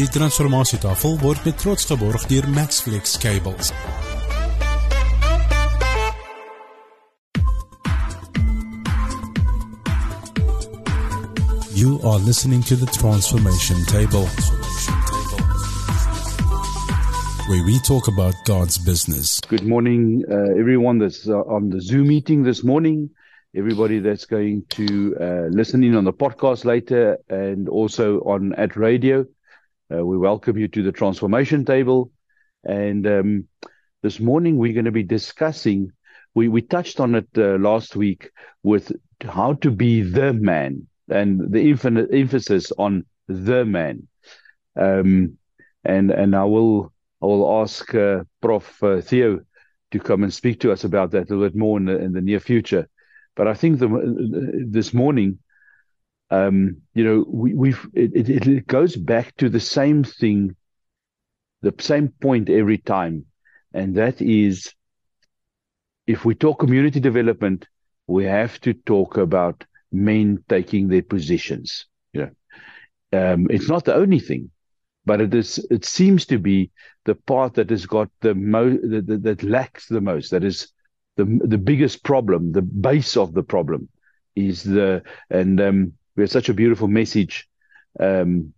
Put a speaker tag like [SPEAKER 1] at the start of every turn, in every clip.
[SPEAKER 1] Die transformasietafel word met trots geborg deur Maxflex Cables. You are listening to the Transformation Table, where we talk about God's business.
[SPEAKER 2] Good morning, uh, everyone that's uh, on the Zoom meeting this morning, everybody that's going to uh, listen in on the podcast later, and also on at radio. Uh, we welcome you to the Transformation Table. And um, this morning we're going to be discussing. We we touched on it uh, last week with how to be the man and the infinite emphasis on the man. Um, and and I will I will ask uh, Prof uh, Theo to come and speak to us about that a little bit more in the, in the near future. But I think the, this morning, um, you know, we, we've it, it, it goes back to the same thing, the same point every time, and that is, if we talk community development, we have to talk about men taking their positions. Know, um, it's not the only thing, but it is. It seems to be the part that has got the most that, that lacks the most. That is the the biggest problem. The base of the problem is the and um, we had such a beautiful message um,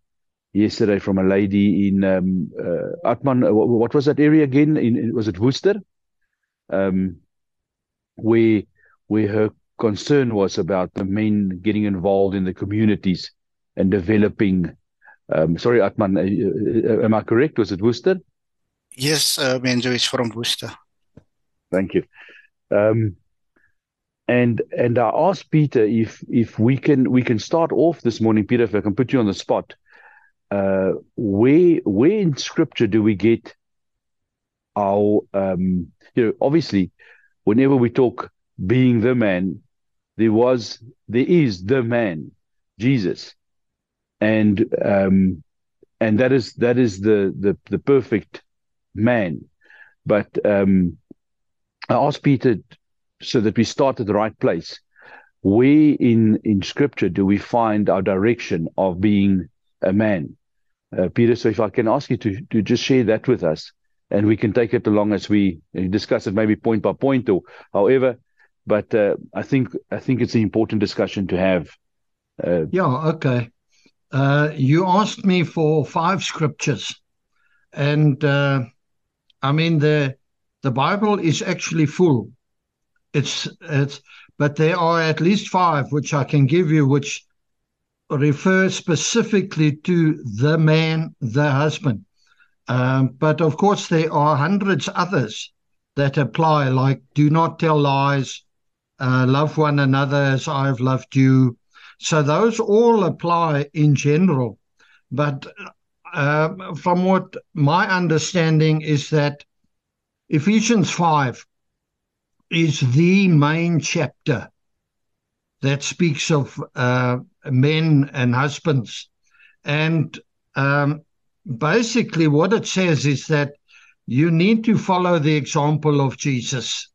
[SPEAKER 2] yesterday from a lady in um, uh, Atman. Uh, what was that area again? In, was it Worcester? Um, where where her concern was about the men getting involved in the communities and developing. Um, sorry, Atman, uh, uh, am I correct? Was it Worcester?
[SPEAKER 3] Yes, uh, Benjo is from Worcester.
[SPEAKER 2] Thank you. Um, and and I asked Peter if if we can we can start off this morning, Peter, if I can put you on the spot. Uh, where where in Scripture do we get our um, you know obviously whenever we talk being the man, there was there is the man, Jesus, and um, and that is that is the the the perfect man. But um, I asked Peter so that we start at the right place. Where in in Scripture do we find our direction of being a man, uh, Peter? So if I can ask you to to just share that with us, and we can take it along as we discuss it, maybe point by point or however. But uh, I think I think it's an important discussion to have.
[SPEAKER 4] Uh, yeah. Okay. Uh, you asked me for five scriptures, and uh, I mean the the Bible is actually full it's it's but there are at least five which I can give you which refer specifically to the man, the husband. Um, but of course, there are hundreds others that apply, like do not tell lies, uh, love one another as I have loved you. So those all apply in general. But uh, from what my understanding is that Ephesians 5 is the main chapter that speaks of uh, men and husbands. And um, basically, what it says is that you need to follow the example of Jesus.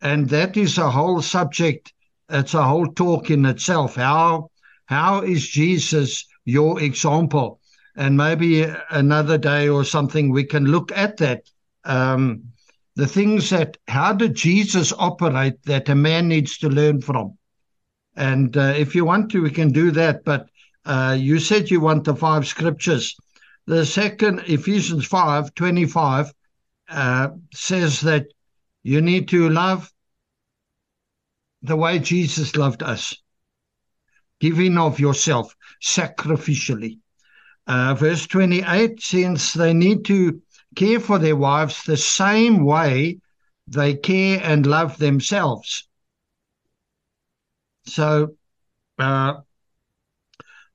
[SPEAKER 4] And that is a whole subject, it's a whole talk in itself. How, how is Jesus your example? And maybe another day or something we can look at that. Um, the things that how did Jesus operate that a man needs to learn from. And uh, if you want to, we can do that. But uh, you said you want the five scriptures. The second, Ephesians 5 25, uh, says that you need to love the way Jesus loved us, giving of yourself sacrificially. Uh, verse 28 since they need to care for their wives the same way they care and love themselves. So, uh,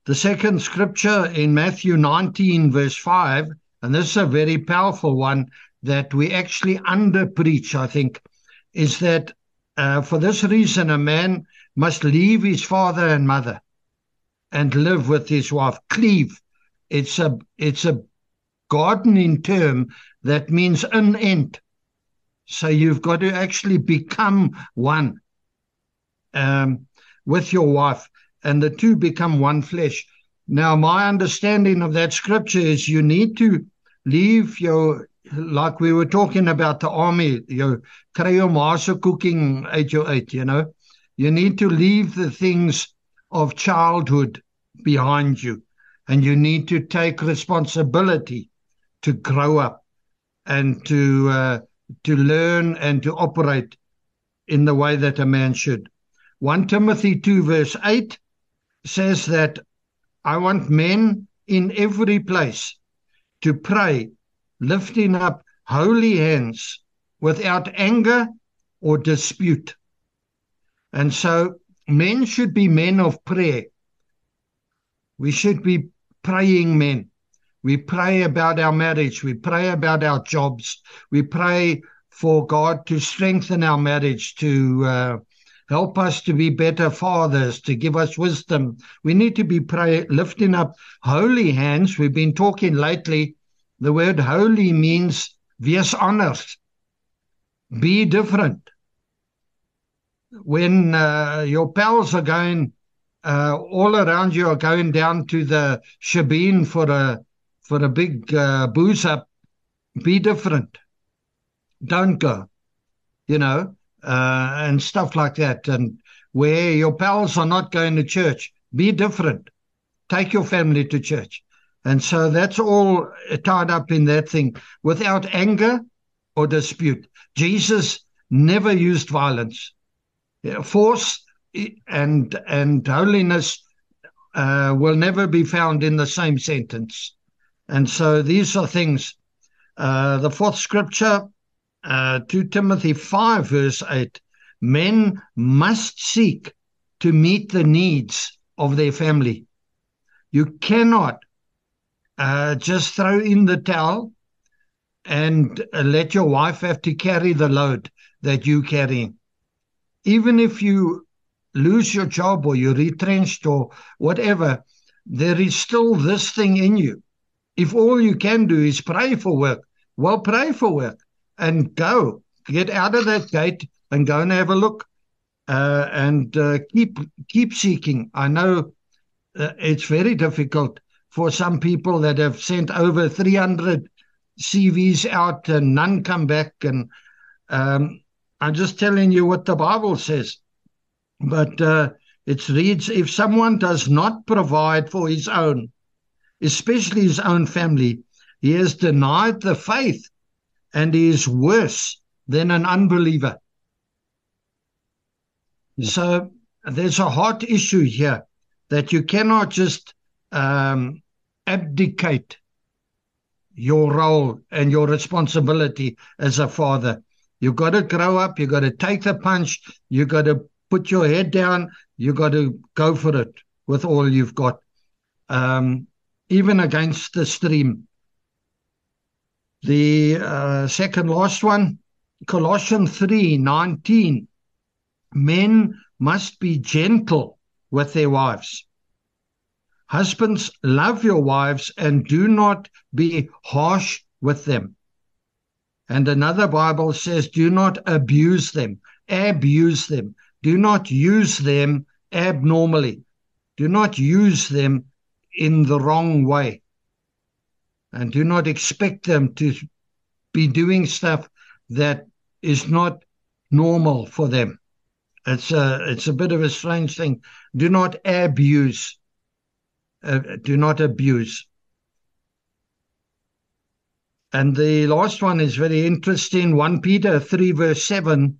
[SPEAKER 4] the second scripture in Matthew 19, verse 5, and this is a very powerful one that we actually under preach, I think, is that uh, for this reason a man must leave his father and mother and live with his wife. Cleave. It's a it's a gardening term that means an end. So you've got to actually become one um, with your wife, and the two become one flesh. Now, my understanding of that scripture is you need to leave your, like we were talking about the army, your ma cooking uit jou uit, you know. You need to leave the things of childhood behind you and you need to take responsibility to grow up and to uh, to learn and to operate in the way that a man should. 1 Timothy 2 verse 8 says that I want men in every place to pray, lifting up holy hands without anger or dispute. And so men should be men of prayer. We should be praying men. We pray about our marriage. We pray about our jobs. We pray for God to strengthen our marriage, to uh, help us to be better fathers, to give us wisdom. We need to be pray, lifting up holy hands. We've been talking lately. The word holy means wees honest, be different. When uh, your pals are going, uh, all around you are going down to the shebeen for a for a big uh, booze up, be different. Don't go, you know, uh, and stuff like that. And where your pals are not going to church, be different. Take your family to church. And so that's all tied up in that thing without anger or dispute. Jesus never used violence. Force and and holiness uh, will never be found in the same sentence. And so these are things. Uh, the fourth scripture, uh, 2 Timothy 5, verse 8 men must seek to meet the needs of their family. You cannot uh, just throw in the towel and let your wife have to carry the load that you carry. Even if you lose your job or you're retrenched or whatever, there is still this thing in you if all you can do is pray for work, well, pray for work and go get out of that gate and go and have a look uh, and uh, keep keep seeking. I know uh, it's very difficult for some people that have sent over 300 CVs out and none come back. And um, I'm just telling you what the Bible says. But uh, it reads if someone does not provide for his own, especially his own family. He has denied the faith and he is worse than an unbeliever. So there's a heart issue here that you cannot just um, abdicate your role and your responsibility as a father. You've got to grow up, you've got to take the punch, you've got to put your head down, you've got to go for it with all you've got. Um, even against the stream. The uh, second last one, Colossians 3 19. Men must be gentle with their wives. Husbands, love your wives and do not be harsh with them. And another Bible says, do not abuse them, abuse them. Do not use them abnormally. Do not use them in the wrong way. And do not expect them to be doing stuff that is not normal for them. It's a it's a bit of a strange thing. Do not abuse. Uh, do not abuse. And the last one is very interesting. 1 Peter 3, verse 7.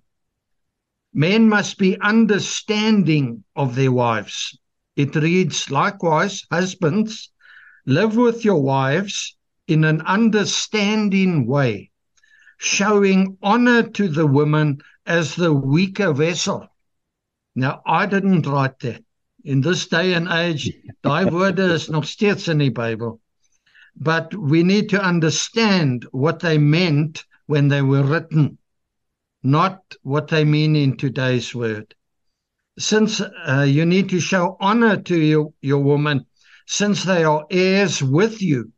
[SPEAKER 4] Men must be understanding of their wives, it reads, likewise, husbands, live with your wives in an understanding way, showing honor to the woman as the weaker vessel. Now, I didn't write that. In this day and age, daai woorde is nog steeds in die Bybel. But we need to understand what they meant when they were written, not what they mean in today's word since uh, you need to show honor to your, your woman, since they are heirs with you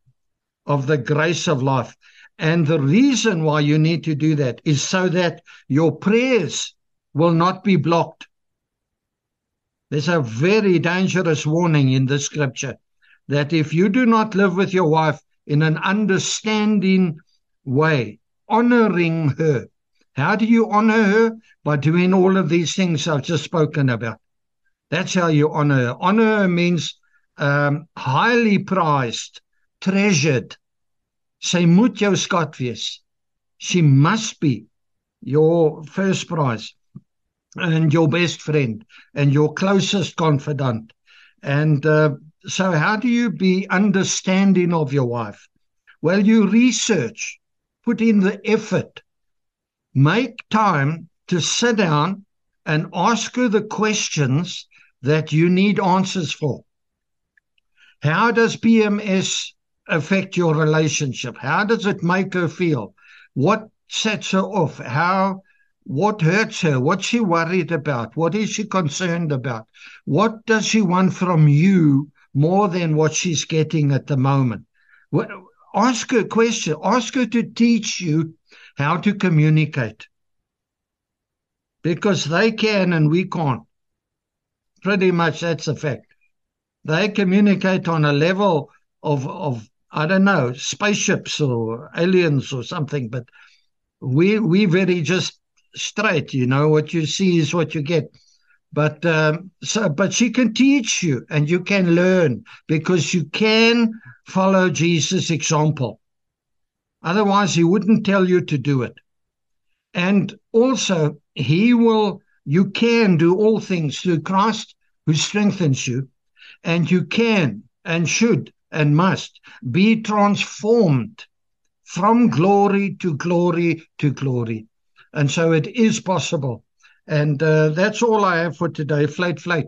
[SPEAKER 4] of the grace of life. And the reason why you need to do that is so that your prayers will not be blocked. There's a very dangerous warning in the scripture that if you do not live with your wife in an understanding way, honoring her, how do you honor her? By doing all of these things I've just spoken about. That's how you honor her. Honor her means um, highly prized, treasured. Sy moet jou skat wees. She must be your first prize and your best friend and your closest confidant. And uh, so, how do you be understanding of your wife? Well, you research, put in the effort, make time to sit down and ask her the questions that you need answers for. How does PMS affect your relationship? How does it make her feel? What sets her off? How what hurts her? What's she worried about? What is she concerned about? What does she want from you more than what she's getting at the moment? Ask her a question. Ask her to teach you how to communicate. Because they can and we can't. Pretty much that's a fact. They communicate on a level of, of I don't know, spaceships or aliens or something, but we we very just straight. You know, what you see is what you get. But um, so, but she can teach you, and you can learn because you can follow Jesus' example. Otherwise, he wouldn't tell you to do it. And also, he will. You can do all things through Christ who strengthens you, and you can and should and must be transformed from glory to glory to glory. And so it is possible. And uh, that's all I have for today. Flight, flight.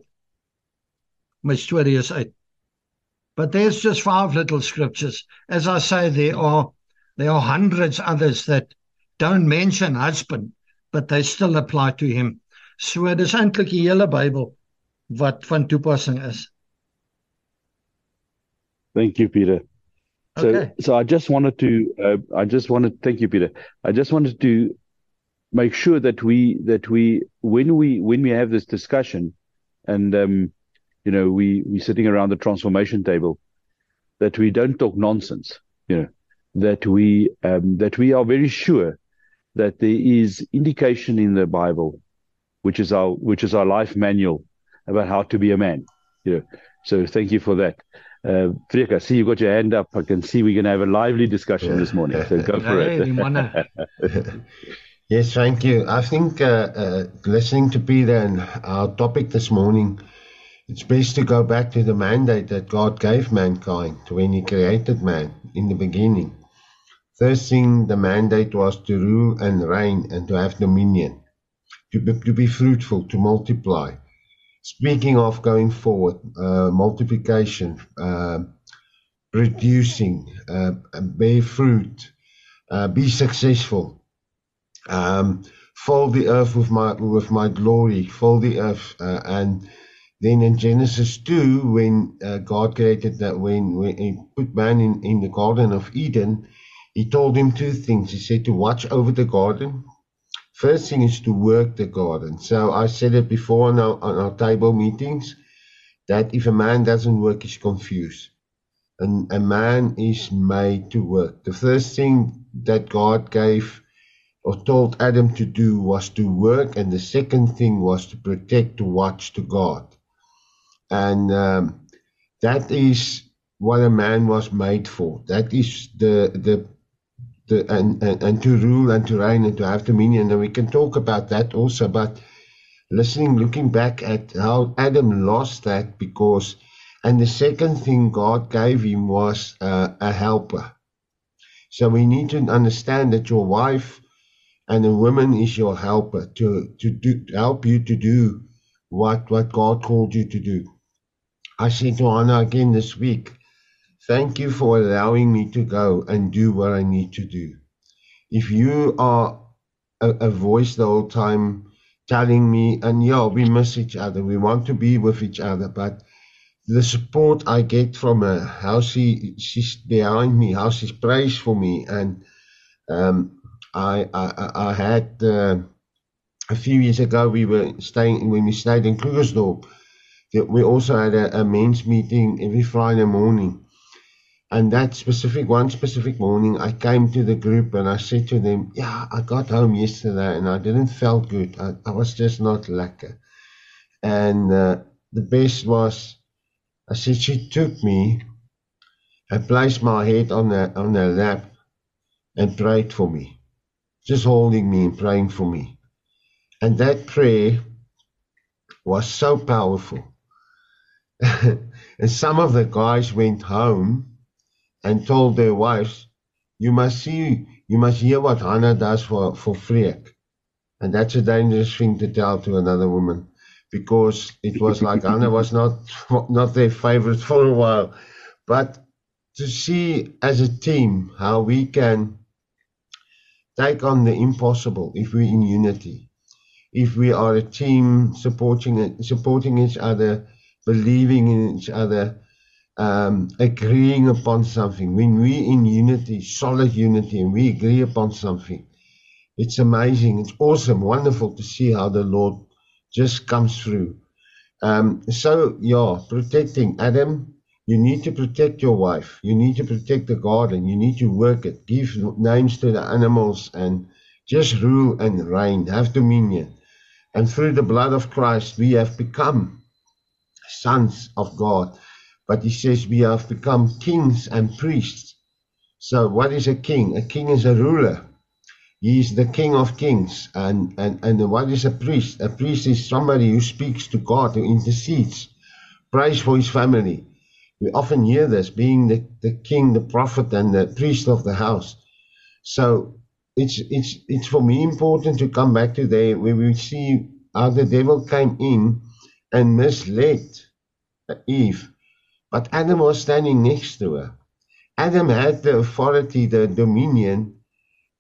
[SPEAKER 4] My story is eight. But there's just five little scriptures. As I say, there are there are hundreds others that don't mention husband, but they still apply to him. So dis eintlik die hele Bybel wat van toepassing is.
[SPEAKER 2] Thank you, Peter. So,
[SPEAKER 4] Okay.
[SPEAKER 2] so I just wanted to, uh, I just wanted, thank you, Peter. I just wanted to make sure that we, that we, when we, when we have this discussion and, um, you know, we, we sitting around the transformation table, that we don't talk nonsense, you know, that we, um, that we are very sure that there is indication in the Bible, which is our, which is our life manual about how to be a man, you know. So thank you for that. Uh, Freek, see you got your hand up. I can see we're going to have a lively discussion this morning. So go for it.
[SPEAKER 4] die manne.
[SPEAKER 5] Yes, thank you. I think uh, uh, listening to Peter and our topic this morning, it's best to go back to the mandate that God gave mankind when He created man in the beginning. Thing, the mandate was to rule and reign and to have dominion, to be, to be fruitful, to multiply. Speaking of going forward, uh, multiplication, uh, producing, uh, bear fruit, uh, be successful um, fill the earth with my with my glory, fill the earth, uh, and then in Genesis two, when uh, God created that, when, when He put man in in the Garden of Eden, He told him two things. He said to watch over the garden. First thing is to work the garden. So I said it before on our, on our table meetings that if a man doesn't work, he's confused. And a man is made to work. The first thing that God gave or told Adam to do was to work, and the second thing was to protect, to watch, to guard. And um, that is what a man was made for. That is the the the and, and and to rule and to reign and to have dominion. And we can talk about that also. But listening, looking back at how Adam lost that because, and the second thing God gave him was uh, a helper. So we need to understand that your wife and a woman is your helper to to do to help you to do what what God called you to do. I said to Hannah again this week, thank you for allowing me to go and do what I need to do. If you are a, a voice the whole time telling me, and yeah, we miss each other, we want to be with each other, but the support I get from her, how she she's behind me, how she prays for me, and um, I, I, I had uh, a few years ago we were staying when we stayed in Krugersdorp. we also had a, a men's meeting every Friday morning. And that specific one specific morning, I came to the group and I said to them, "Yeah, I got home yesterday and I didn't feel good. I, I was just not lekker." And uh, the best was, I said she took me and placed my head on her on her lap and prayed for me, just holding me and praying for me. And that prayer was so powerful. and some of the guys went home and told their wives, You must see, you must hear what Hannah does for, for Freek. And that's a dangerous thing to tell to another woman because it was like Hannah was not not their favorite for a while. But to see as a team how we can take on the impossible if we're in unity. If we are a team supporting supporting each other, believing in each other, um, agreeing upon something. When we in unity, solid unity, and we agree upon something, it's amazing. It's awesome, wonderful to see how the Lord just comes through. Um, so yeah, protecting Adam. You need to protect your wife. You need to protect the garden. You need to work it. Give names to the animals and just rule and reign. Have dominion. And through the blood of Christ, we have become sons of God. But he says we have become kings and priests. So what is a king? A king is a ruler. He is the king of kings. And, and, and what is a priest? A priest is somebody who speaks to God, who intercedes, prays for his family. We often hear this being the, the king, the prophet, and the priest of the house. So it's it's it's for me important to come back today where we see how the devil came in and misled Eve, but Adam was standing next to her. Adam had the authority, the dominion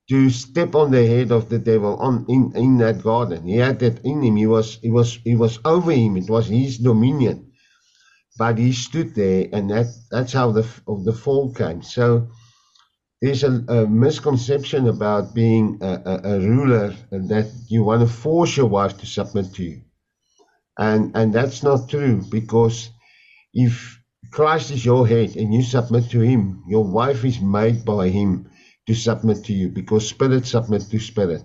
[SPEAKER 5] to step on the head of the devil on in, in that garden. He had that in him. He was he was he was over him. It was his dominion. But he stood there, and that that's how the of the fall came. So there's a, a misconception about being a, a, a ruler that you want to force your wife to submit to you, and and that's not true because if Christ is your head and you submit to Him, your wife is made by Him to submit to you because spirit submit to spirit.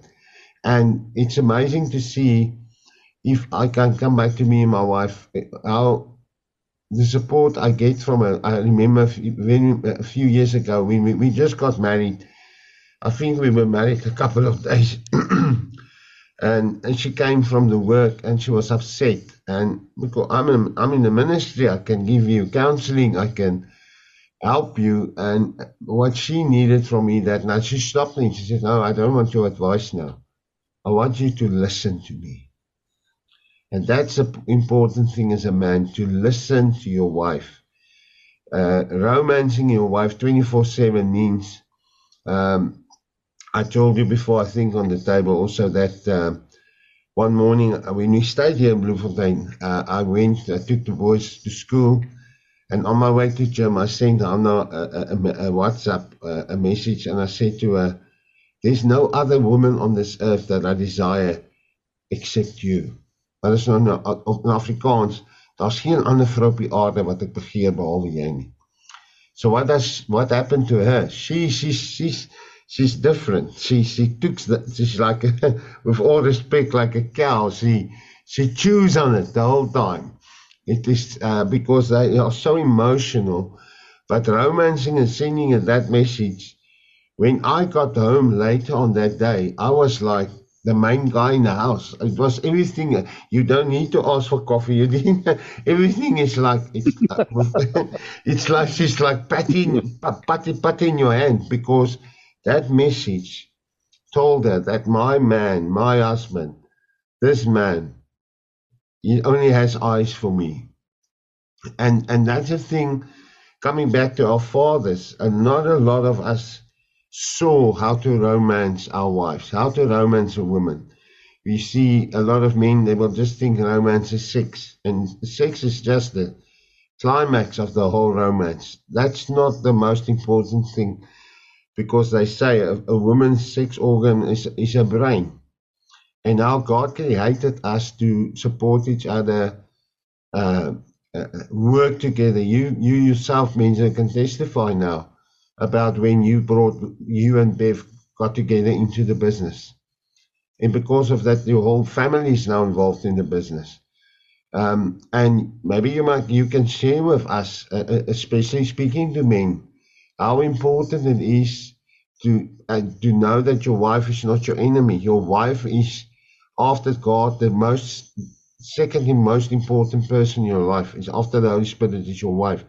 [SPEAKER 5] And it's amazing to see if I can come back to me and my wife, how the support I get from her. I remember when, a few years ago when we, we just got married. I think we were married a couple of days. and, and she came from the work and she was upset. And because I'm in, I'm in the ministry, I can give you counseling, I can help you. And what she needed from me that night, she stopped me. She said, No, I don't want your advice now. I want you to listen to me. And that's an important thing as a man to listen to your wife. Uh, romancing your wife 24 7 means, um, I told you before, I think on the table also that uh, one morning when we stayed here in Bloemfontein, uh, I went, I took the boys to school and on my way to gym, I sent Hannah a, a, a WhatsApp, a, a message, and I said to her, There's no other woman on this earth that I desire except you. Maar is nou op Afrikaans, daar's geen ander vrou op die aarde wat ek begeer behalwe jy nie. So what does what happened to her? She she's she's she's different. She she took the, she's like a, with all respect like a cow. She she chews on it the whole time. It is uh, because they are so emotional. But romancing and sending that message, when I got home later on that day, I was like the main guy in the house. It was everything. You don't need to ask for coffee. You didn't. Everything is like it's. it's like she's like patting, patting, patting your hand because that message told her that my man, my husband, this man he only has eyes for me. And and that's the thing, coming back to our fathers, and not a lot of us saw how to romance our wives, how to romance a woman. We see a lot of men, they will just think romance is sex. And sex is just the climax of the whole romance. That's not the most important thing because they say a, a woman's sex organ is, is a brain. And how God created us to support each other uh, uh, work together. You you yourself, Menzo, can testify now about when you brought you and Bev got together into the business, and because of that, your whole family is now involved in the business. Um, and maybe you might you can share with us, uh, uh especially speaking to men, how important it is to uh, to know that your wife is not your enemy. Your wife is, after God, the most secondly most important person in your life is after the Holy Spirit is your wife.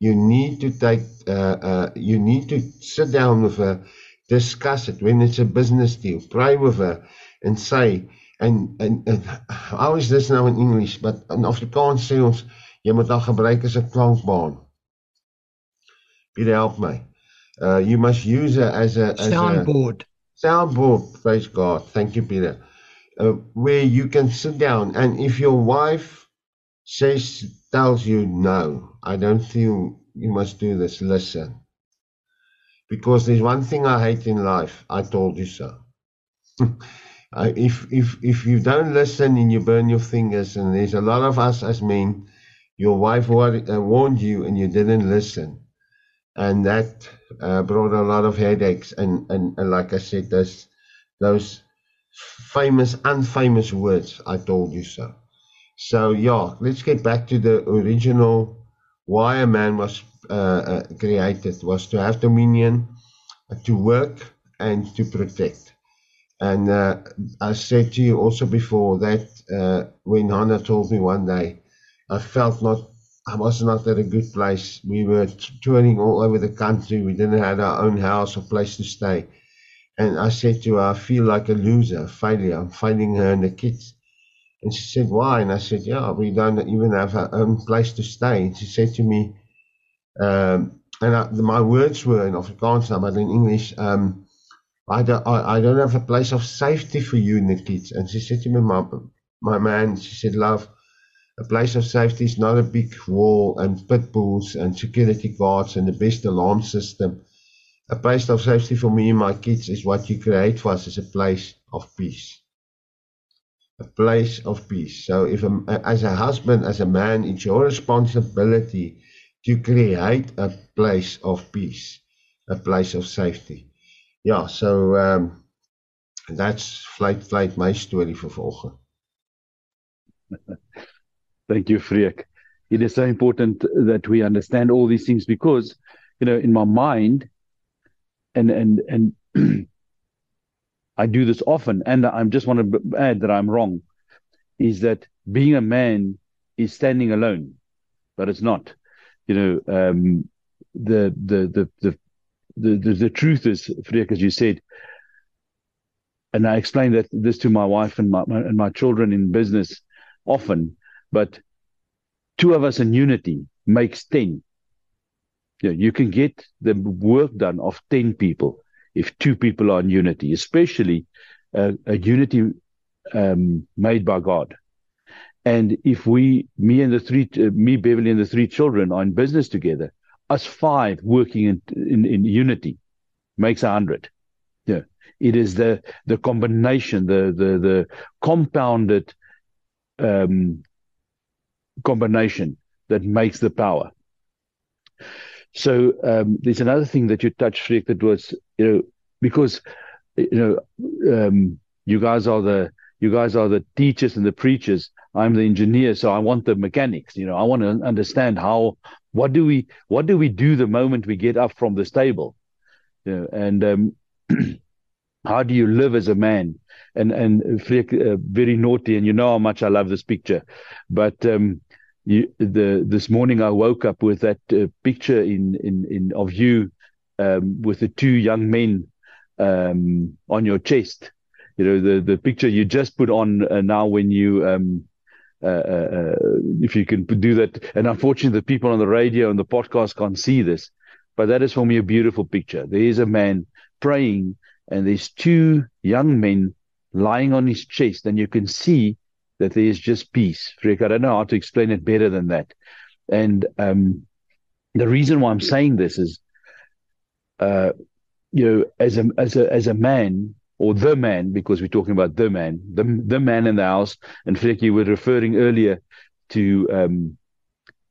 [SPEAKER 5] You need to take, uh, uh, you need to sit down with her, discuss it when it's a business deal, pray with her, and say, and and, and how is this now in English? But in Afrikaans sê ons jy moet dan gebruik as 'n klankbaan. Peter help my. Uh, you must use it as a as
[SPEAKER 4] soundboard.
[SPEAKER 5] A soundboard. Praise God. Thank you, Peter. Uh, where you can sit down, and if your wife says tells you no, I don't feel you must do this. Listen, because there's one thing I hate in life. I told you so. if if if you don't listen and you burn your fingers, and there's a lot of us as men, your wife uh, warned you and you didn't listen and that uh, brought a lot of headaches. And, and, and like I said, those those famous, unfamous words. I told you so. So yeah, let's get back to the original. Why a man was uh, uh, created was to have dominion, to work, and to protect. And uh, I said to you also before that uh, when Hannah told me one day, I felt not I was not at a good place. We were touring all over the country. We didn't have our own house or place to stay. And I said to her, I feel like a loser, a failure. I'm failing her and the kids. And she said, Why? And I said, Yeah, we don't even have our own place to stay. And she said to me, um, and I, my words were in Afrikaans but in English, um, I, don't, I, I, don't have a place of safety for you and the kids. And she said to me, my, my man, she said, Love, a place of safety is not a big wall and pit bulls and security guards and the best alarm system. A place of safety for me and my kids is what you create for us is a place of peace. A place of peace. So if a, as a husband, as a man, it's your responsibility to create a place of peace, a place of safety. Yeah, so um, that's flight flight my story for volgende.
[SPEAKER 2] Thank you, Freek. It is so important that we understand all these things because, you know, in my mind, and and and I do this often, and I just want to add that I'm wrong, is that being a man is standing alone, but it's not. You know, um, the, the the the the the truth is, Freek, as you said, and I explain that this to my wife and my, my and my children in business often but two of us in unity makes 10. You, know, you can get the work done of 10 people if two people are in unity, especially uh, a unity um, made by God. And if we, me and the three, uh, me, Beverly, and the three children are in business together, us five working in, in, in unity makes a hundred. Yeah. It is the, the combination, the, the, the compounded, um, combination that makes the power. So um, there's another thing that you touched, Freek, that was you know because you know um, you guys are the you guys are the teachers and the preachers. I'm the engineer, so I want the mechanics. You know, I want to understand how what do we what do we do the moment we get up from the stable, you know, and um, how do you live as a man? And and Freek, uh, very naughty, and you know how much I love this picture, but um, you, the this morning I woke up with that uh, picture in in in of you um, with the two young men um, on your chest. You know the the picture you just put on uh, now when you um, uh, uh, uh if you can do that. And unfortunately, the people on the radio and the podcast can't see this, but that is for me a beautiful picture. There is a man praying, and there's two young men lying on his chest, and you can see that there is just peace. Freek, I don't know how to explain it better than that. And um, the reason why I'm saying this is, uh, you know, as a as a as a man or the man, because we're talking about the man, the the man in the house. And Freek, you were referring earlier to um,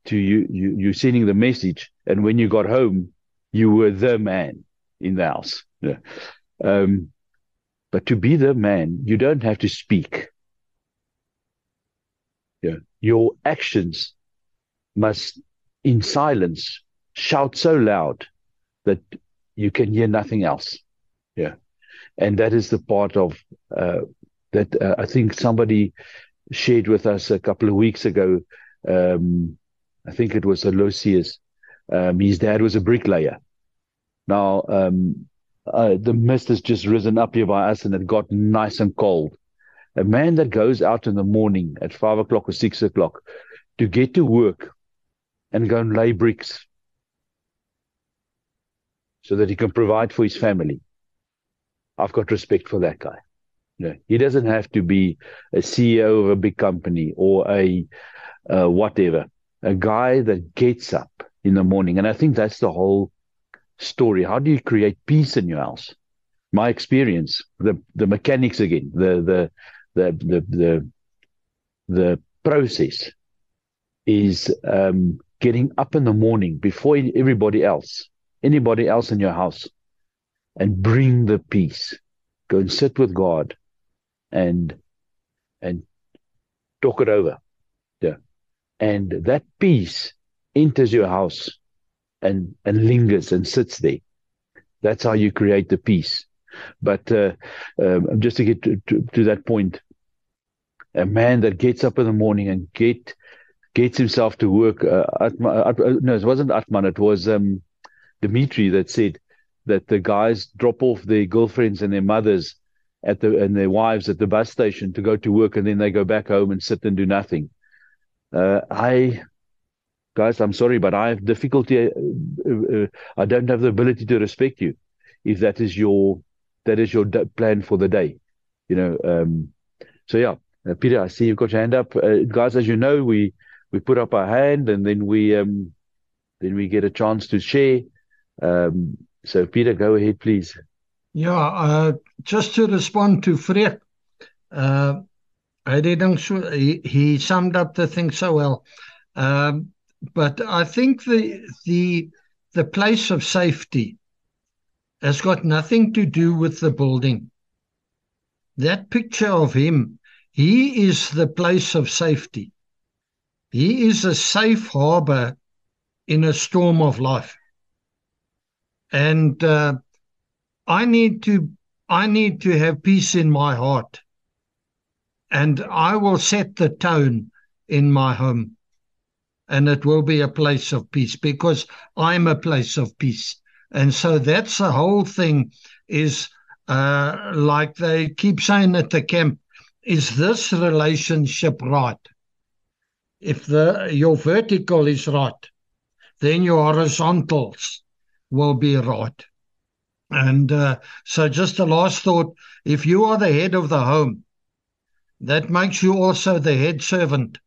[SPEAKER 2] to you, you you sending the message, and when you got home, you were the man in the house. Yeah. Um, but to be the man, you don't have to speak. Yeah. Your actions must, in silence, shout so loud that you can hear nothing else. Yeah. And that is the part of uh, that uh, I think somebody shared with us a couple of weeks ago. Um, I think it was Aloysius. Um, his dad was a bricklayer. Now, um, uh, the mist has just risen up here by us and it got nice and cold. A man that goes out in the morning at five o'clock or six o'clock to get to work and go and lay bricks so that he can provide for his family. I've got respect for that guy. He doesn't have to be a CEO of a big company or a uh, whatever. A guy that gets up in the morning, and I think that's the whole story. How do you create peace in your house? My experience, the the mechanics again, the the the the the, the process is um, getting up in the morning before everybody else, anybody else in your house, and bring the peace. Go and sit with God, and and talk it over. Yeah. And that peace enters your house and and lingers and sits there. That's how you create the peace. But uh, um, just to get to, to, to, that point, a man that gets up in the morning and get gets himself to work. Uh, Atman, At, no, it wasn't Atman. It was um, Dimitri that said that the guys drop off their girlfriends and their mothers at the and their wives at the bus station to go to work, and then they go back home and sit and do nothing. Uh, I guys, I'm sorry, but I have difficulty. Uh, uh, uh, I don't have the ability to respect you if that is your that is your plan for the day. You know. Um, so yeah, uh, Peter, I see you've got your hand up, uh, guys. As you know, we we put up our hand and then we um, then we get a chance to share. Um, so Peter, go ahead, please.
[SPEAKER 4] Yeah, uh, just to respond to Fred, uh, I didn't. He, he summed up the thing so well. Um, but I think the the the place of safety has got nothing to do with the building. That picture of him, he is the place of safety. He is a safe harbor in a storm of life. And uh, I need to I need to have peace in my heart. And I will set the tone in my home and it will be a place of peace because I'm a place of peace. And so that's the whole thing is uh, like they keep saying at the camp, is this relationship right? If the your vertical is right, then your horizontals will be right. And uh, so just a last thought, if you are the head of the home, that makes you also the head servant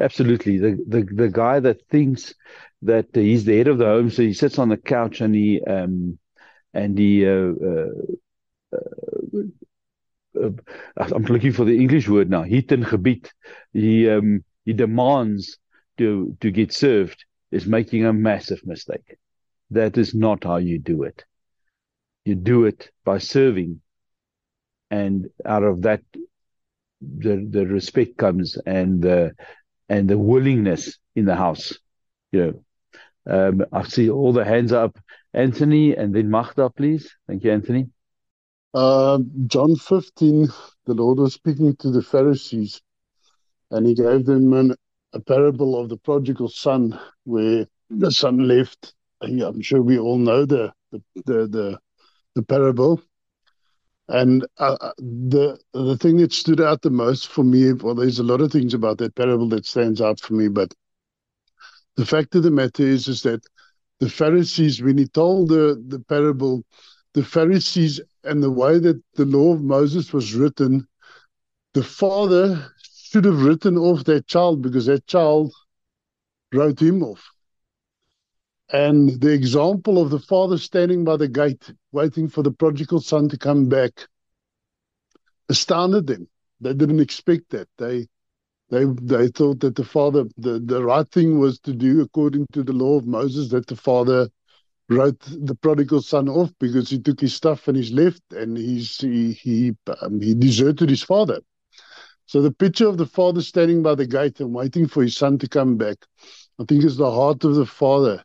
[SPEAKER 2] Absolutely. The, the the guy that thinks that he's the head of the home, so he sits on the couch and he um and he uh, uh, uh, uh I'm looking for the English word now. He ten gebied. He um he demands to to get served is making a massive mistake. That is not how you do it. You do it by serving, and out of that, the the respect comes and the and the willingness in the house. You know, um, I see all the hands up. Anthony and then Magda, please. Thank you, Anthony.
[SPEAKER 6] Uh, John 15, the Lord was speaking to the Pharisees and he gave them an, a parable of the prodigal son where the son left. I'm sure we all know the, the, the, the, the parable. And uh, uh, the the thing that stood out the most for me, well, there's a lot of things about that parable that stands out for me, but the fact of the matter is, is that the Pharisees, when he told the, the parable, the Pharisees and the way that the law of Moses was written, the father should have written off that child because that child wrote him off. And the example of the father standing by the gate, waiting for the prodigal son to come back, astounded them. They didn't expect that. They they they thought that the father the, the right thing was to do according to the law of Moses that the father wrote the prodigal son off because he took his stuff and he's left and he's he he, um, he deserted his father. So the picture of the father standing by the gate and waiting for his son to come back, I think is the heart of the father.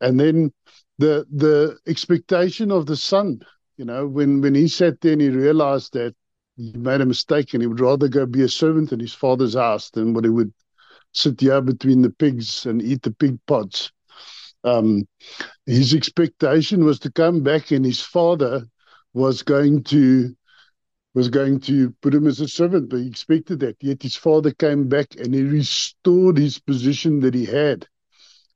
[SPEAKER 6] And then the the expectation of the son, you know, when when he sat there and he realized that he made a mistake and he would rather go be a servant in his father's house than what he would sit here between the pigs and eat the pig pods. Um, his expectation was to come back and his father was going to was going to put him as a servant, but he expected that. Yet his father came back and he restored his position that he had.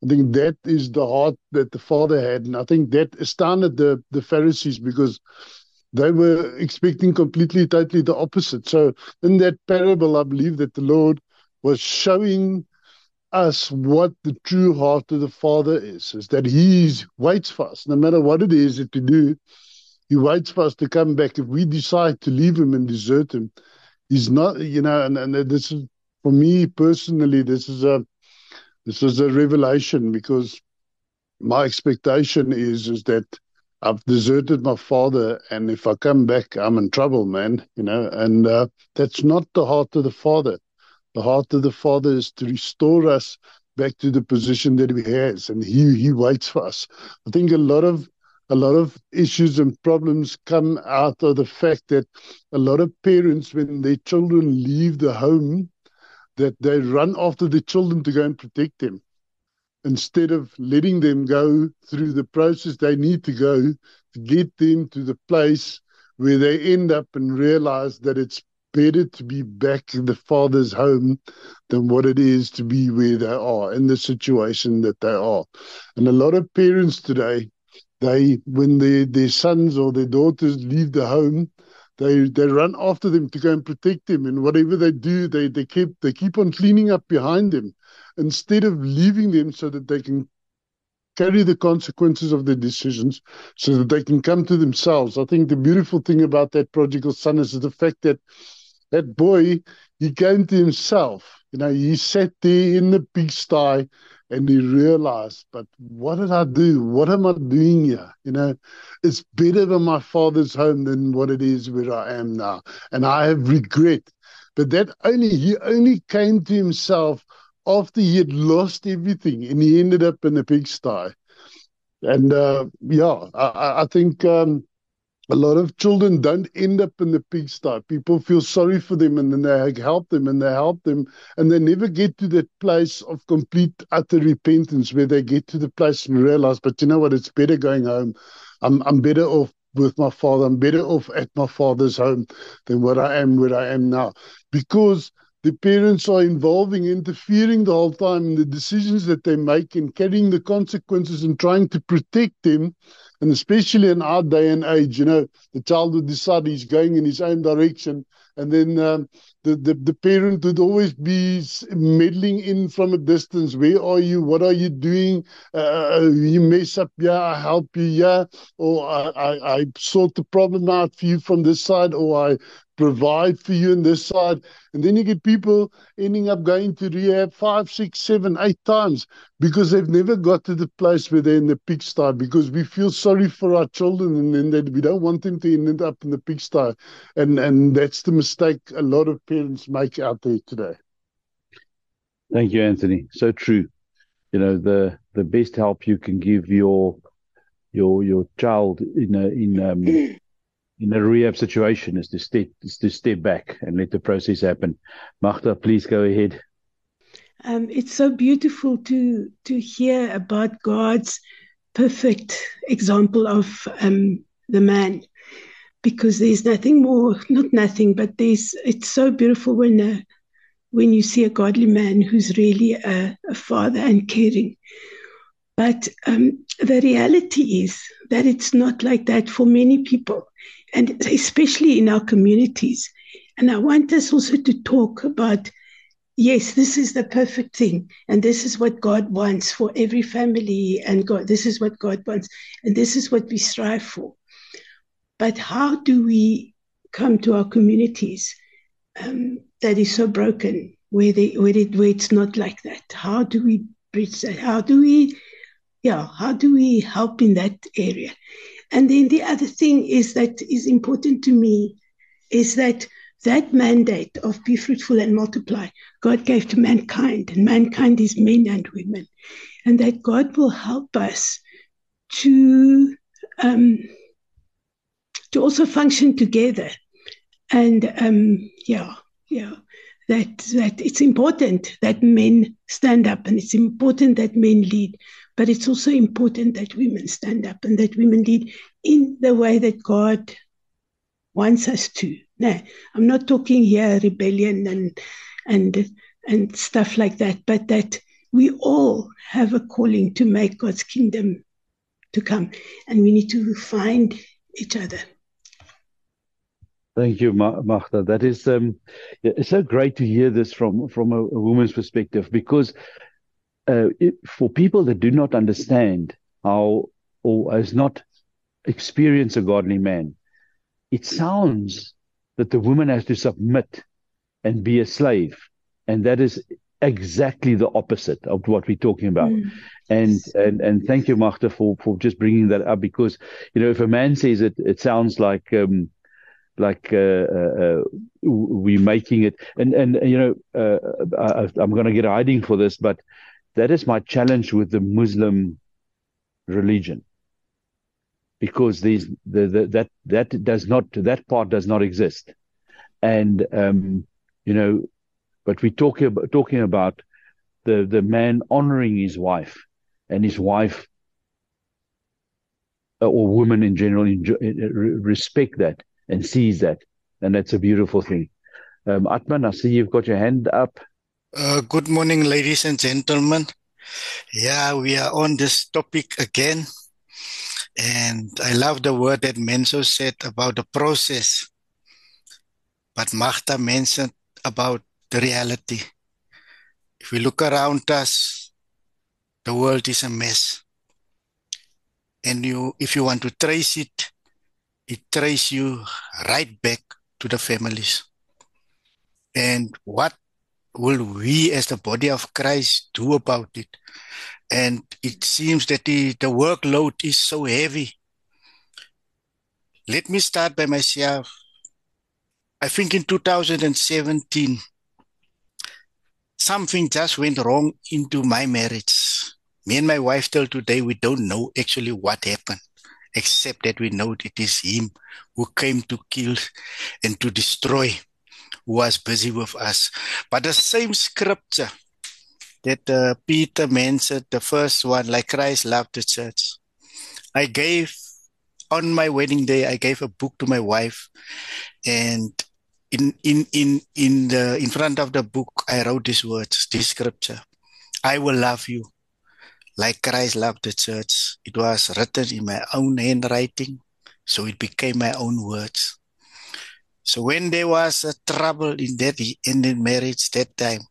[SPEAKER 6] I think that is the heart that the father had. And I think that astounded the, the Pharisees because they were expecting completely, totally the opposite. So in that parable, I believe that the Lord was showing us what the true heart of the Father is, is that He waits for us, no matter what it is that we do. He waits for us to come back. If we decide to leave Him and desert Him, He's not, you know, and, and this is for me personally, this is a this is a revelation because my expectation is is that I've deserted my father, and if I come back, I'm in trouble, man. You know, and uh, that's not the heart of the father. The heart of the father is to restore us back to the position that he has, and he he waits for us. I think a lot of a lot of issues and problems come out of the fact that a lot of parents, when their children leave the home, that they run after the children to go and protect them instead of letting them go through the process they need to go to get them to the place where they end up and realize that it's better to be back in the father's home than what it is to be where they are in the situation that they are. And a lot of parents today, they when their their sons or their daughters leave the home, they they run after them to go and protect them. And whatever they do, they they keep they keep on cleaning up behind them instead of leaving them so that they can carry the consequences of their decisions so that they can come to themselves. I think the beautiful thing about that prodigal son is the fact that that boy, he came to himself. You know, he sat there in the pigsty and he realized, but what did I do? What am I doing here? You know, it's better than my father's home than what it is where I am now. And I have regret. But that only, he only came to himself after he had lost everything and he ended up in a pigsty. And uh, yeah, I, I think um, a lot of children don't end up in the pigsty. People feel sorry for them and then they help them and they help them and they never get to that place of complete, utter repentance where they get to the place and realize, but you know what, it's better going home. I'm, I'm better off with my father. I'm better off at my father's home than what I am where I am now. Because the parents are involving, interfering the whole time in the decisions that they make and carrying the consequences and trying to protect them. And especially in our day and age, you know, the child would decide he's going in his own direction. And then um, the, the, the parent would always be meddling in from a distance. Where are you? What are you doing? Uh, uh you mess up, yeah, I help you, yeah. Or I, I, I sort the problem out for you from this side, or I provide for you on this side. And then you get people ending up going to rehab five, six, seven, eight times because they've never got to the place where they're in the pigsty because we feel sorry for our children and then that we don't want them to end up in the pigsty. And, and that's the mistake a lot of parents make out there today.
[SPEAKER 2] Thank you, Anthony. So true. You know, the, the best help you can give your your your child in a in um in a rehab situation is to step is to step back and let the process happen. Magda, please go ahead.
[SPEAKER 7] Um, it's so beautiful to to hear about God's perfect example of um, the man, because there's nothing more, not nothing, but there's. It's so beautiful when a, uh, when you see a godly man who's really a, a father and caring. But um, the reality is that it's not like that for many people and especially in our communities. And I want us also to talk about yes, this is the perfect thing, and this is what God wants for every family, and God, this is what God wants, and this is what we strive for. But how do we come to our communities um, that is so broken where they where it where it's not like that. How do we bridge that? How do we yeah, how do we help in that area? And then the other thing is that is important to me is that that mandate of be fruitful and multiply, God gave to mankind, and mankind is men and women, and that God will help us to um, to also function together. And um, yeah, yeah, that that it's important that men stand up, and it's important that men lead, but it's also important that women stand up and that women lead in the way that God wants us to. No, I'm not talking here rebellion and and and stuff like that, but that we all have a calling to make God's kingdom to come, and we need to find each other.
[SPEAKER 2] Thank you, Magda. That is um, it's so great to hear this from from a, a woman's perspective because uh, it, for people that do not understand how or has not experienced a godly man, it sounds that the woman has to submit and be a slave, and that is exactly the opposite of what we're talking about. Mm. And and and thank you, Magda, for for just bringing that up because you know if a man says it, it sounds like. Um, like uh, uh, uh we're making it, and and you know, uh, I, I'm going to get hiding for this, but that is my challenge with the Muslim religion. Because these the, the, that that does not that part does not exist. And um, you know but we're talking about talking about the the man honoring his wife and his wife uh, or woman in general enjoy, respect that and sees that. And that's a beautiful thing. Um, atman i see you've got your hand up
[SPEAKER 3] uh, good morning, ladies and gentlemen. Yeah, we are on this topic again. And I love the word that Menzo said about the process. But Magda mentioned about the reality. If we look around us, the world is a mess. And you, if you want to trace it, it traces you right back to the families. And what will we as the body of Christ do about it? And it seems that the, the workload is so heavy. Let me start by myself. I think in 2017, something just went wrong into my marriage. Me and my wife till today, we don't know actually what happened, except that we know it is him who came to kill and to destroy was busy with us. But the same scripture that uh, Peter mentioned, the first one, like Christ loved the church. I gave, on my wedding day, I gave a book to my wife and in, in, in, in the, in front of the book, I wrote these words, this scripture. I will love you like Christ loved the church. It was written in my own handwriting, so it became my own words. So when there was a trouble in that in the marriage that time,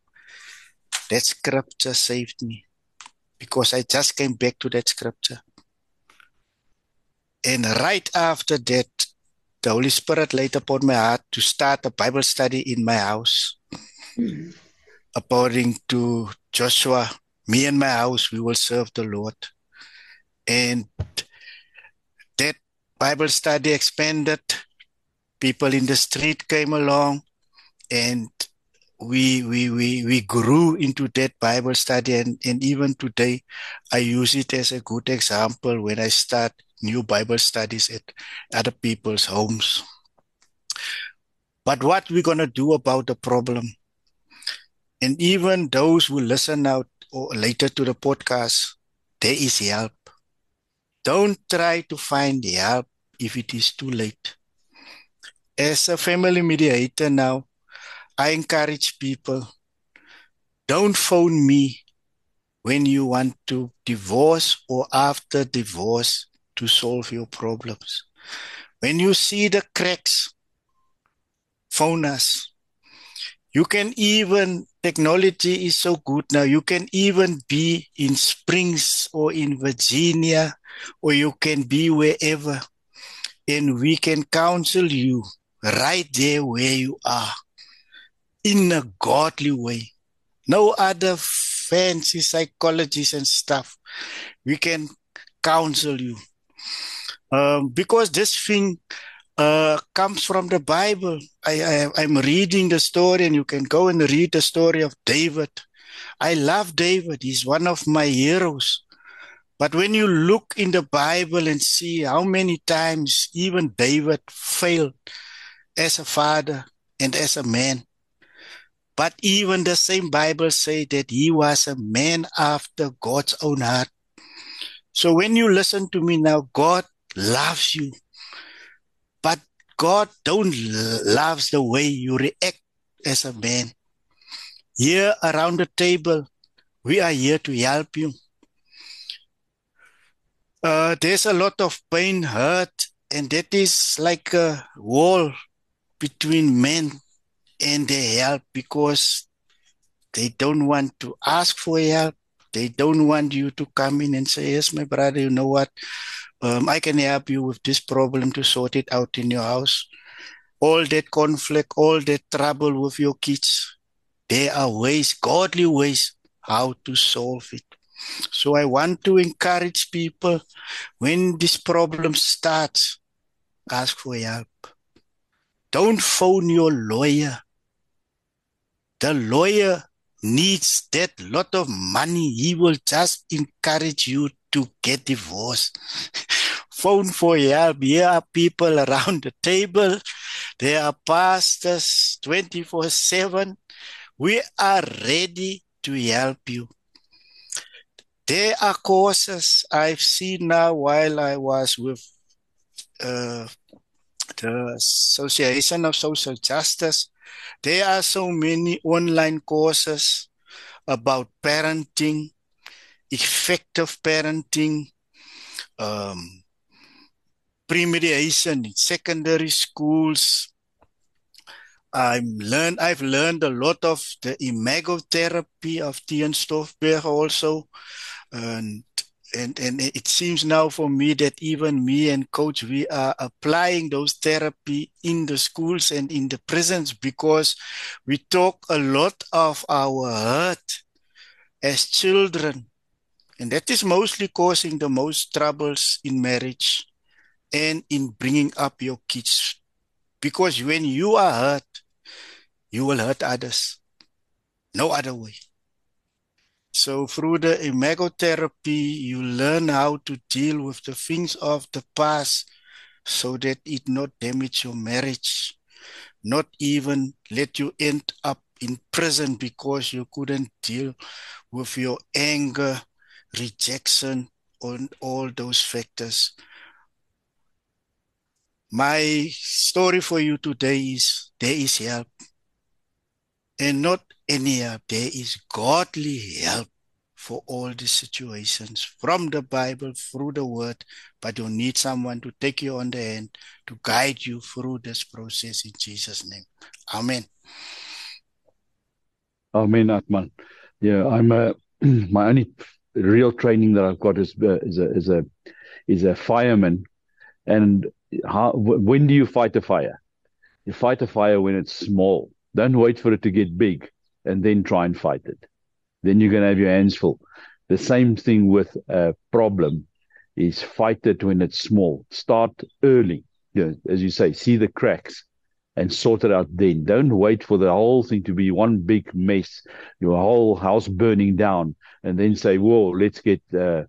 [SPEAKER 3] that scripture saved me because I just came back to that scripture. And right after that, the Holy Spirit laid upon my heart to start a Bible study in my house. Mm. According to Joshua, me and my house, we will serve the Lord. And that Bible study expanded people in the street came along and we we we we grew into that bible study and, and even today i use it as a good example when i start new bible studies at other people's homes. But what we're going to do about the problem? And even those who listen out or later to the podcast there is help. Don't try to find help if it is too late as a family mediator now, I encourage people don't phone me when you want to divorce or after divorce to solve your problems. When you see the cracks, phone us. You can even, technology is so good now, you can even be in Springs or in Virginia, or you can be wherever, and we can counsel you right there where you are. in a godly way. No other fancy psychologists and stuff. We can counsel you. Um, because this thing uh, comes from the Bible. I, I, I'm reading the story, and you can go and read the story of David. I love David. He's one of my heroes. But when you look in the Bible and see how many times even David failed as a father and as a man, but even the same Bible say that he was a man after God's own heart. So when you listen to me now, God loves you. But God don't loves the way you react as a man. Here around the table, we are here to help you. Uh, there's a lot of pain, hurt, and that is like a wall between men and their help because they don't want to ask for help. They don't want you to come in and say, Yes, my brother, you know what? Um, I can help you with this problem to sort it out in your house. All that conflict, all that trouble with your kids, there are ways, godly ways, how to solve it. So I want to encourage people when this problem starts, ask for help. Don't phone your lawyer. The lawyer needs that lot of money. He will just encourage you to get divorced. Phone for help. Here are people around the table. There are pastors 24 7. We are ready to help you. There are courses I've seen now while I was with uh, the Association of Social Justice. There are so many online courses about parenting, effective parenting, um, pre-mediation in secondary schools. I'm learned, I've learned a lot of the imagotherapy of Tian Stoffberg also. And, and, and it seems now for me that even me and coach, we are applying those therapy in the schools and in the prisons because we talk a lot of our hurt as children. And that is mostly causing the most troubles in marriage and in bringing up your kids. Because when you are hurt, you will hurt others. No other way. So through the imagotherapy, you learn how to deal with the things of the past so that it not damage your marriage, not even let you end up in prison because you couldn't deal with your anger, rejection, and all those factors. My story for you today is there is help. And not any there is godly help for all these situations from the Bible, through the word, but you need someone to take you on the hand to guide you through this process in Jesus' name. Amen.
[SPEAKER 2] Amen, Atman. Yeah, I'm a, my only real training that I've got is uh, is a is a is a fireman, and how, when do you fight a fire? You fight a fire when it's small. Don't wait for it to get big and then try and fight it. Then you're going to have your hands full. The same thing with a problem is fight it when it's small. Start early. You know, as you say, see the cracks and sort it out then. Don't wait for the whole thing to be one big mess, your whole house burning down, and then say, "Whoa, let's get." Uh,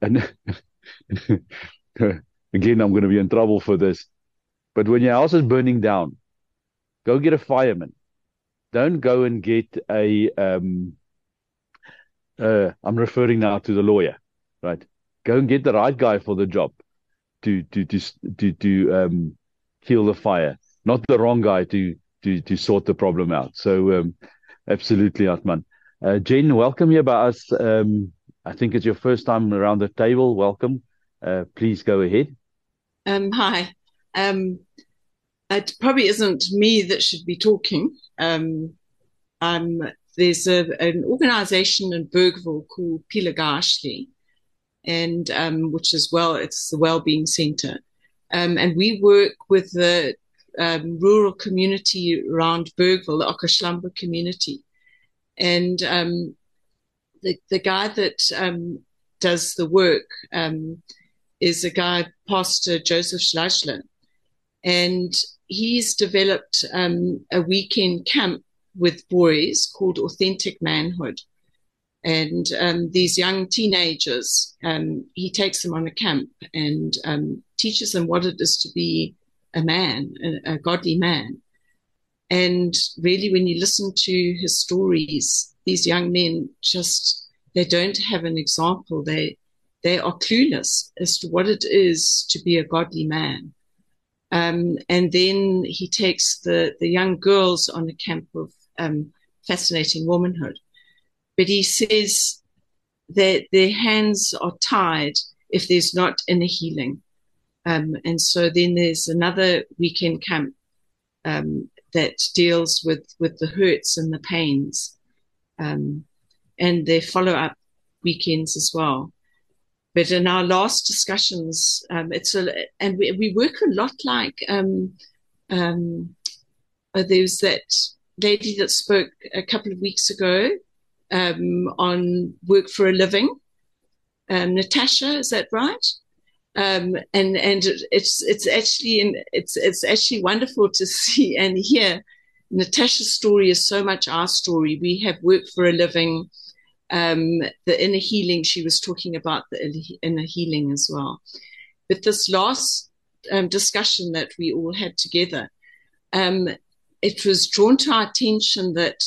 [SPEAKER 2] and again, I'm going to be in trouble for this. But when your house is burning down, go get a fireman. Don't go and get a. Um, uh, I'm referring now to the lawyer, right? Go and get the right guy for the job to to to to to um, kill the fire not the wrong guy to to to sort the problem out. So um, absolutely, Atman. Uh, Jen, welcome here by us. Um, I think it's your first time around the table. Welcome. Uh, please go ahead.
[SPEAKER 8] Um, hi. Um, it probably isn't me that should be talking. Um, there's a, an organization in Bergville called Pilagashli, and um, which is well, it's the Wellbeing Center, um, and we work with the um, rural community around Bergville, the Okhahlamba community. And um, the, the guy that um, does the work um, is a guy, Pastor Joseph Schlashler. And he's developed um, a weekend camp with boys called Authentic Manhood. And um, these young teenagers, um, he takes them on a camp and um, teaches them what it is to be a man, a, a godly man. And really, when you listen to his stories, these young men just they don't have an example. They they are clueless as to what it is to be a godly man. Um, and then he takes the, the young girls on a camp of um, fascinating womanhood. But he says that their hands are tied if there's not inner healing. Um, and so then there's another weekend camp um, that deals with, with the hurts and the pains, um, and their follow up weekends as well. But in our last discussions, um, it's a, and we, we work a lot like um, um, uh, that lady that spoke a couple of weeks ago um, on work for a living. Um, Natasha, is that right? Um, and and it's it's actually in, it's it's actually wonderful to see and hear. Natasha's story is so much our story. We have worked for a living um, the inner healing, she was talking about the inner healing as well. But this last um, discussion that we all had together, um, it was drawn to our attention that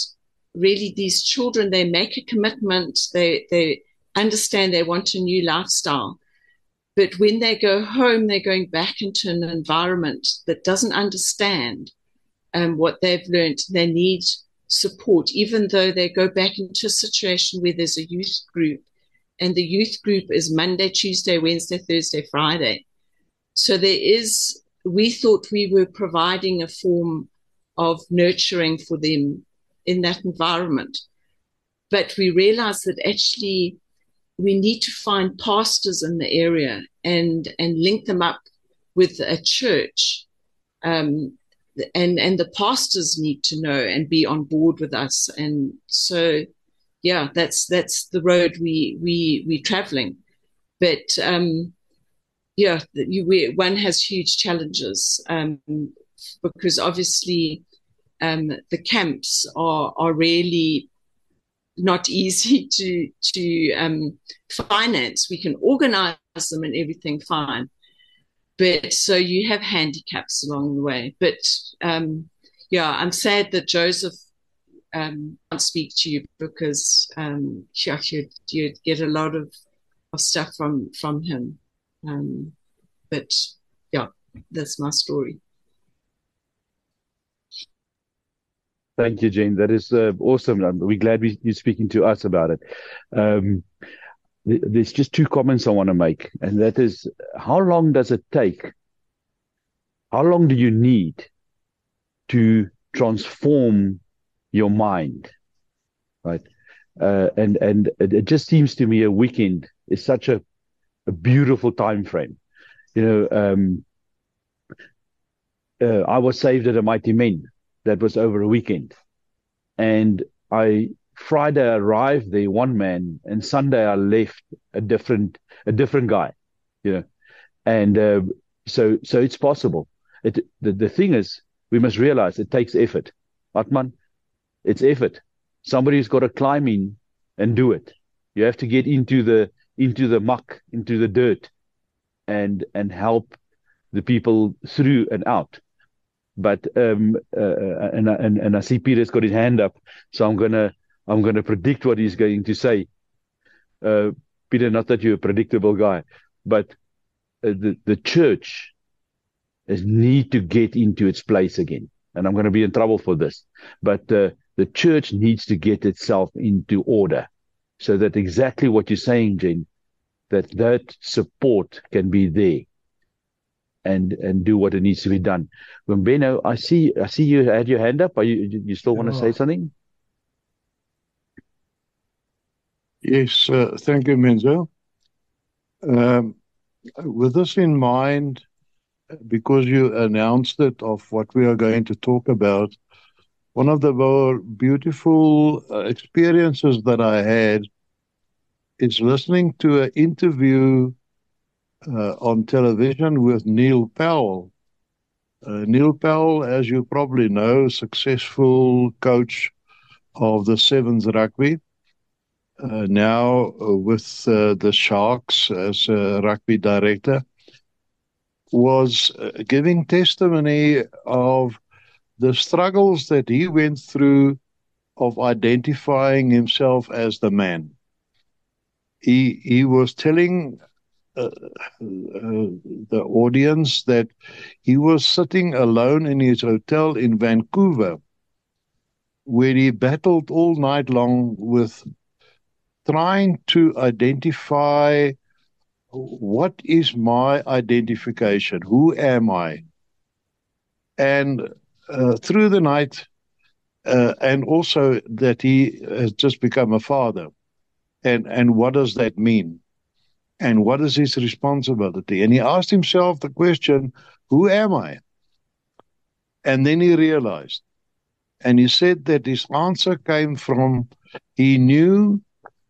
[SPEAKER 8] really these children, they make a commitment, they, they understand they want a new lifestyle. But when they go home, they're going back into an environment that doesn't understand um, what they've learned. They need support, even though they go back into a situation where there's a youth group and the youth group is Monday, Tuesday, Wednesday, Thursday, Friday. So there is, we thought we were providing a form of nurturing for them in that environment. But we realized that actually we need to find pastors in the area and, and link them up with a church um, and and the pastors need to know and be on board with us. And so yeah that's that's the road we we we're traveling. But um yeah you, we, one has huge challenges um because obviously um the camps are are really not easy to to um finance. We can organize them and everything fine but so you have handicaps along the way. But um, yeah, I'm sad that Joseph um, can't speak to you because um, you'd, you'd get a lot of, of stuff from from him. Um, but yeah, that's my story.
[SPEAKER 2] Thank you, Jane. That is uh, awesome. We're glad we, you're speaking to us about it. There's just two comments I want to make, and that is how long does it take? How long do you need to transform your mind? Right. Uh, and and it just seems to me a weekend is such a, a beautiful time frame. You know, um, uh, I was saved at a mighty men. That was over a weekend, and I Friday I arrived there one man, and Sunday I left a different a different guy, you know, and uh, so so it's possible. It the, the thing is we must realize it takes effort, Atman. It's effort. Somebody's got to climb in and do it. You have to get into the into the muck, into the dirt, and and help the people through and out. But um uh, uh and and and I see Peter's got his hand up, so I'm gonna I'm going to predict what he's going to say. Uh, Peter, not that you're a predictable guy, but uh, the the church is need to get into its place again. And I'm going to be in trouble for this, but uh, the church needs to get itself into order, so that exactly what you're saying, Jen, that that support can be there, and and do what it needs to be done. When Beno, I see I see you had your hand up. Are you you still want to say something?
[SPEAKER 6] Yes, uh, thank you, Menzo. Um, with this in mind,
[SPEAKER 9] because you announced it of what we are going to talk about, one of the more beautiful uh, experiences that I had is listening to an interview uh, on television with Neil Powell. Uh, Neil Powell, as you probably know, successful coach of the Sevens Rugby. Uh, now with uh, the Sharks as a rugby director, was uh, giving testimony of the struggles that he went through of identifying himself as the man. He he was telling uh, uh, the audience that he was sitting alone in his hotel in Vancouver, where he battled all night long with trying to identify what is my identification? Who am I? And uh, through the night, uh, and also that he has just become a father. And, and what does that mean? And what is his responsibility? And he asked himself the question, Who am I? And then he realized. And he said that his answer came from he knew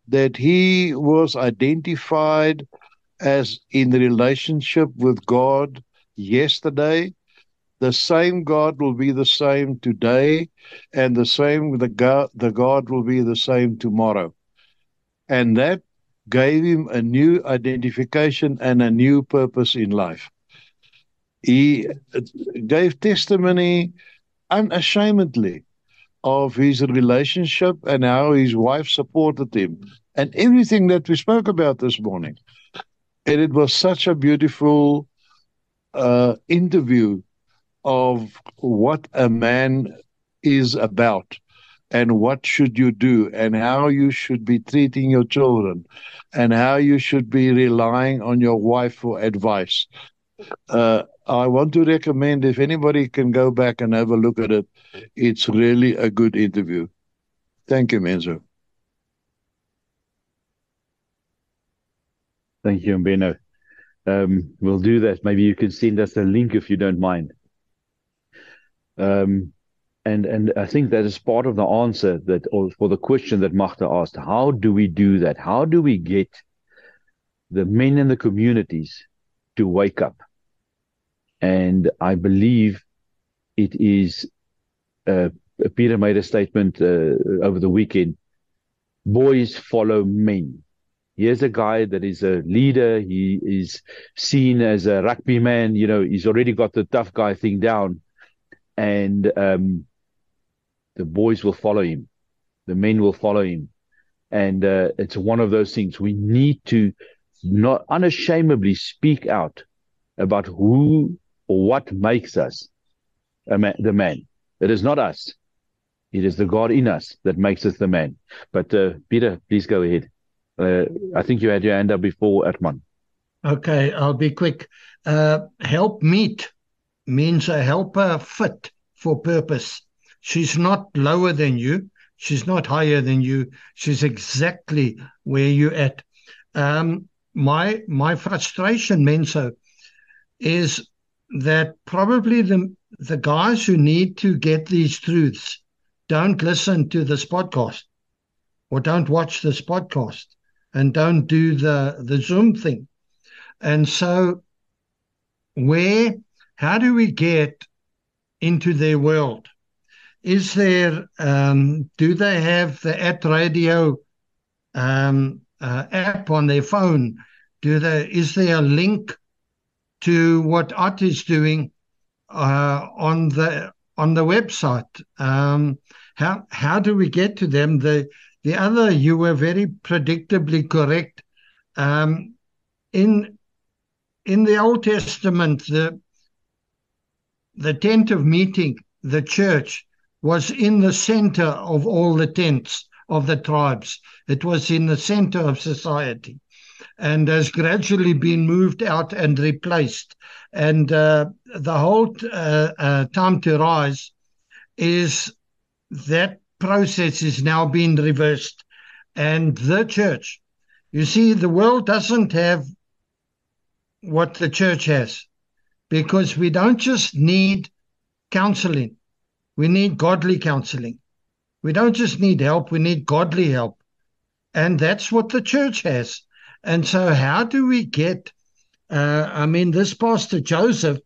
[SPEAKER 9] that he was identified as in relationship with God yesterday. The same God will be the same today, and the same the God, the God will be the same tomorrow. And that gave him a new identification and a new purpose in life. He gave testimony unashamedly of his relationship and how his wife supported him and everything that we spoke about this morning. And it was such a beautiful uh, interview of what a man is about and what should you do and how you should be treating your children and how you should be relying on your wife for advice. Uh, I want to recommend if anybody can go back and have a look at it, it's really a good interview. Thank you, Menzo.
[SPEAKER 2] Thank you, Mbeno. Um, we'll do that. Maybe you can send us a link if you don't mind. Um, and and I think that is part of the answer that, or for the question that Magda asked. How do we do that? How do we get the men in the communities to wake up? And I believe it is. Uh, Peter made a statement uh, over the weekend. Boys follow men here's a guy that is a leader. He is seen as a rugby man. You know, he's already got the tough guy thing down, and um, the boys will follow him. The men will follow him, and uh, it's one of those things we need to not unashamedly speak out about who what makes us man, the man. It is not us. It is the God in us that makes us the man. But uh, Peter, please go ahead. Uh, I think you had your hand up before, Atman.
[SPEAKER 4] Okay, I'll be quick. Uh, help meet means a helper fit for purpose. She's not lower than you. She's not higher than you. She's exactly where you're at. Um, my my frustration, Menzo, is that probably the the guys who need to get these truths don't listen to this podcast or don't watch this podcast and don't do the the Zoom thing. And so, where, how do we get into their world? Is there, um, do they have the at radio um, uh, app on their phone? Do they, is there a link to what Art is doing uh, on the on the website? Um, how how do we get to them? The the other, you were very predictably correct. Um, in in the Old Testament, the the tent of meeting, the church, was in the center of all the tents of the tribes. It was in the center of society and has gradually been moved out and replaced. And uh, the whole uh, uh, time to rise is that process is now being reversed. And the church, you see, the world doesn't have what the church has. because we don't just need counseling, we need godly counseling. We don't just need help, we need godly help. And that's what the church has. And so, how do we get? Uh, I mean, this Pastor Joseph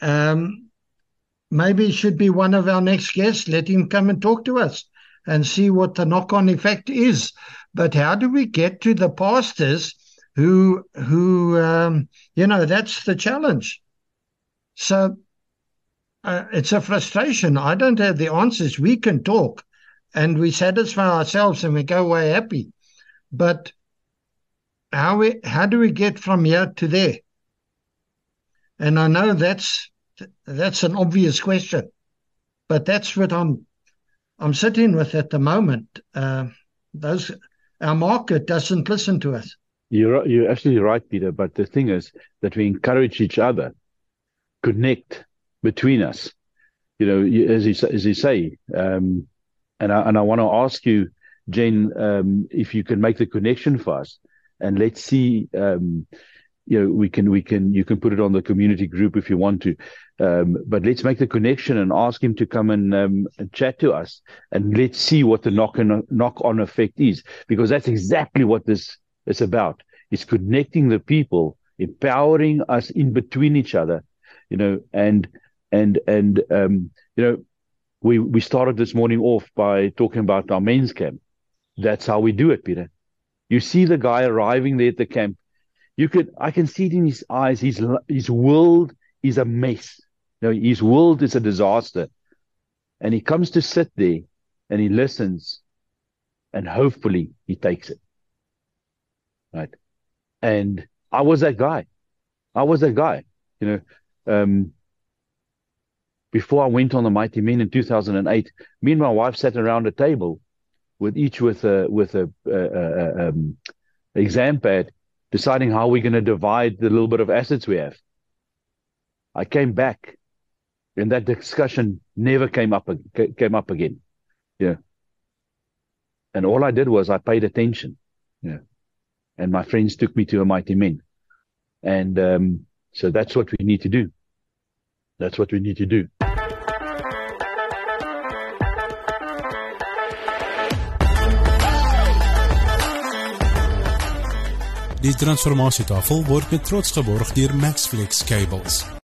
[SPEAKER 4] um, maybe should be one of our next guests. Let him come and talk to us and see what the knock on effect is. But how do we get to the pastors who, who um, you know, that's the challenge. So uh, it's a frustration. I don't have the answers. We can talk and we satisfy ourselves and we go away happy. But how we how do we get from here to there? And I know that's that's an obvious question, but that's what I'm I'm sitting with at the moment. Uh, those our market doesn't listen to us.
[SPEAKER 2] You're you're absolutely right, Peter. But the thing is that we encourage each other, connect between us. You know, as you as you say, um, and I and I want to ask you, Jane, um, if you can make the connection for us, and let's see. Um, you know, we can we can you can put it on the community group if you want to, um, but let's make the connection and ask him to come and, um, and chat to us, and let's see what the knock on knock on effect is, because that's exactly what this is about. It's connecting the people, empowering us in between each other, you know, and and and um, you know, we we started this morning off by talking about our men's camp. That's how we do it, Peter. You see the guy arriving there at the camp. You could, I can see it in his eyes. His his world is a mess. You know, his world is a disaster, and he comes to sit there, and he listens, and hopefully he takes it. Right, and I was that guy. I was that guy. You know, um, before I went on the Mighty Men in 2008, me and my wife sat around a table with each with a with a, a, a um, exam pad, deciding how we're going to divide the little bit of assets we have. I came back, and that discussion never came up came up again. Yeah, and all I did was I paid attention. Yeah, and my friends took me to a mighty men, and um, so that's what we need to do. That's what we need to do.
[SPEAKER 1] Die transformasietafel word met trots geborg deur Maxflex Cables.